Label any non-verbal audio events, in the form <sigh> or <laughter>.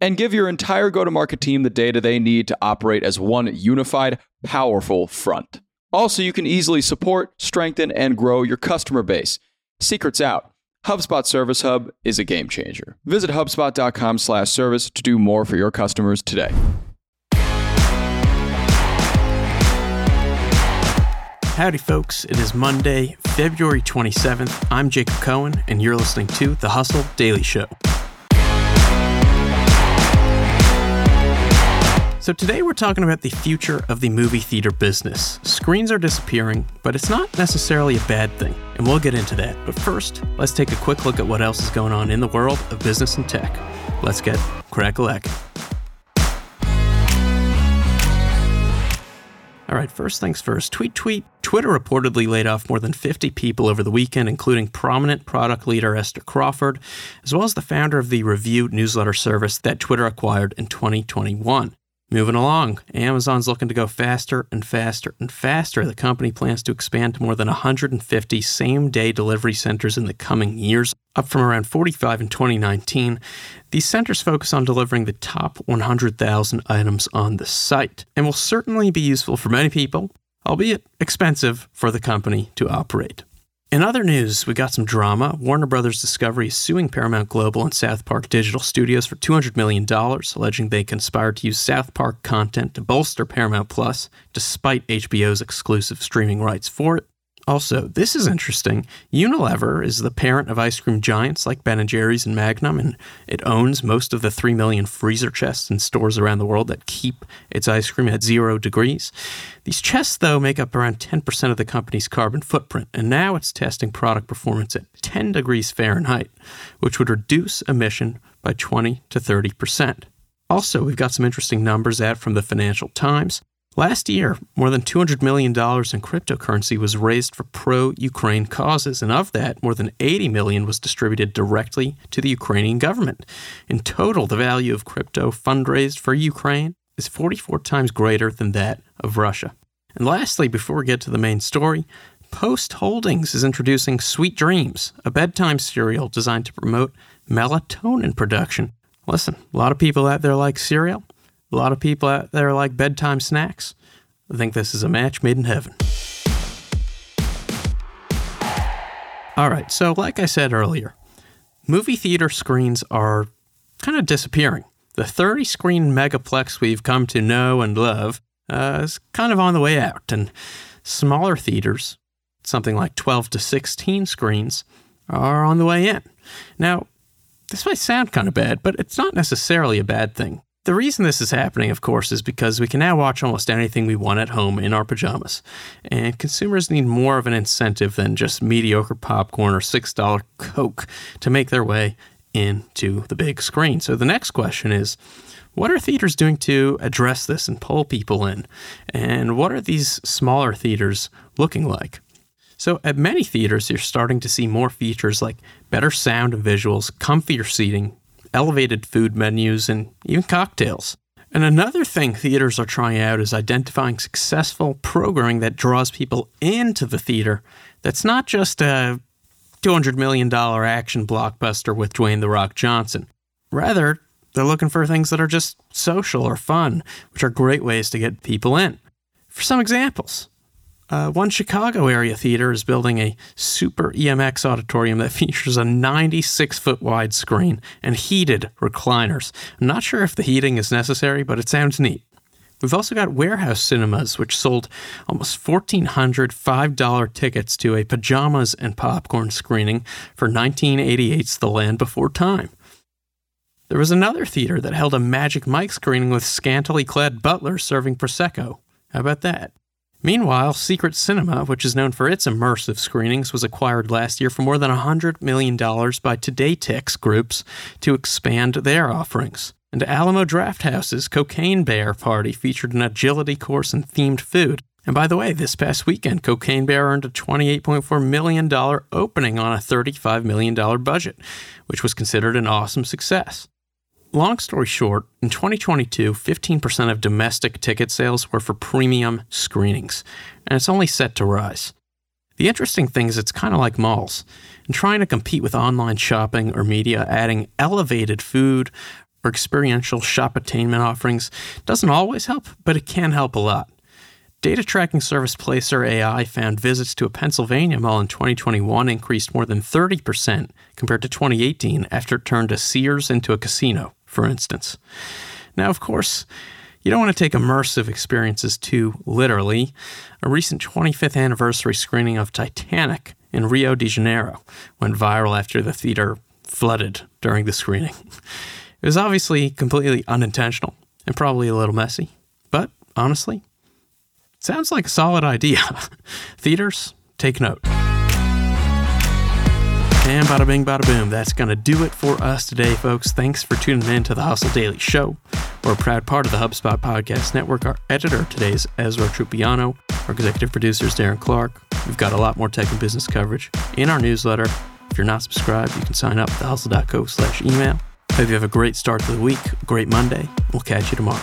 And give your entire go to market team the data they need to operate as one unified, powerful front. Also, you can easily support, strengthen, and grow your customer base. Secrets out. HubSpot Service Hub is a game changer. Visit hubspot.com/service to do more for your customers today. Howdy, folks. It is Monday, February 27th. I'm Jacob Cohen, and you're listening to The Hustle Daily Show. So, today we're talking about the future of the movie theater business. Screens are disappearing, but it's not necessarily a bad thing, and we'll get into that. But first, let's take a quick look at what else is going on in the world of business and tech. Let's get crack a All right, first things first. Tweet tweet. Twitter reportedly laid off more than 50 people over the weekend, including prominent product leader Esther Crawford, as well as the founder of the Revue newsletter service that Twitter acquired in 2021. Moving along, Amazon's looking to go faster and faster and faster. The company plans to expand to more than 150 same day delivery centers in the coming years, up from around 45 in 2019. These centers focus on delivering the top 100,000 items on the site and will certainly be useful for many people, albeit expensive for the company to operate. In other news, we got some drama. Warner Brothers Discovery is suing Paramount Global and South Park Digital Studios for $200 million, alleging they conspired to use South Park content to bolster Paramount Plus, despite HBO's exclusive streaming rights for it. Also, this is interesting. Unilever is the parent of ice cream giants like Ben & Jerry's and Magnum, and it owns most of the 3 million freezer chests in stores around the world that keep its ice cream at zero degrees. These chests, though, make up around 10% of the company's carbon footprint, and now it's testing product performance at 10 degrees Fahrenheit, which would reduce emission by 20 to 30%. Also, we've got some interesting numbers out from the Financial Times. Last year, more than $200 million in cryptocurrency was raised for pro Ukraine causes, and of that, more than 80 million was distributed directly to the Ukrainian government. In total, the value of crypto fundraised for Ukraine is 44 times greater than that of Russia. And lastly, before we get to the main story, Post Holdings is introducing Sweet Dreams, a bedtime cereal designed to promote melatonin production. Listen, a lot of people out there like cereal. A lot of people out there like bedtime snacks. I think this is a match made in heaven. All right, so like I said earlier, movie theater screens are kind of disappearing. The 30 screen megaplex we've come to know and love uh, is kind of on the way out, and smaller theaters, something like 12 to 16 screens, are on the way in. Now, this might sound kind of bad, but it's not necessarily a bad thing. The reason this is happening, of course, is because we can now watch almost anything we want at home in our pajamas. And consumers need more of an incentive than just mediocre popcorn or $6 Coke to make their way into the big screen. So the next question is what are theaters doing to address this and pull people in? And what are these smaller theaters looking like? So, at many theaters, you're starting to see more features like better sound and visuals, comfier seating, elevated food menus, and even cocktails. And another thing theaters are trying out is identifying successful programming that draws people into the theater that's not just a $200 million action blockbuster with Dwayne The Rock Johnson. Rather, they're looking for things that are just social or fun, which are great ways to get people in. For some examples, uh, one Chicago area theater is building a super EMX auditorium that <laughs> features a 96 foot wide screen and heated recliners. I'm not sure if the heating is necessary, but it sounds neat. We've also got warehouse cinemas, which sold almost 1,400 $5 tickets to a pajamas and popcorn screening for 1988's The Land Before Time. There was another theater that held a Magic Mike screening with scantily clad butlers serving Prosecco. How about that? Meanwhile, Secret Cinema, which is known for its immersive screenings, was acquired last year for more than $100 million by TodayTix Groups to expand their offerings. And Alamo Drafthouse's Cocaine Bear party featured an agility course and themed food. And by the way, this past weekend, Cocaine Bear earned a $28.4 million opening on a $35 million budget, which was considered an awesome success. Long story short, in 2022, 15% of domestic ticket sales were for premium screenings, and it's only set to rise. The interesting thing is, it's kind of like malls. In trying to compete with online shopping or media, adding elevated food or experiential shoppertainment offerings doesn't always help, but it can help a lot. Data tracking service Placer AI found visits to a Pennsylvania mall in 2021 increased more than 30% compared to 2018 after it turned a Sears into a casino, for instance. Now, of course, you don't want to take immersive experiences too literally. A recent 25th anniversary screening of Titanic in Rio de Janeiro went viral after the theater flooded during the screening. It was obviously completely unintentional and probably a little messy, but honestly, Sounds like a solid idea. <laughs> Theaters, take note. And bada bing, bada boom. That's going to do it for us today, folks. Thanks for tuning in to the Hustle Daily Show. We're a proud part of the HubSpot Podcast Network. Our editor today is Ezra Trupiano. Our executive producer is Darren Clarke. We've got a lot more tech and business coverage in our newsletter. If you're not subscribed, you can sign up at thehustle.co slash email. Hope you have a great start to the week, great Monday. We'll catch you tomorrow.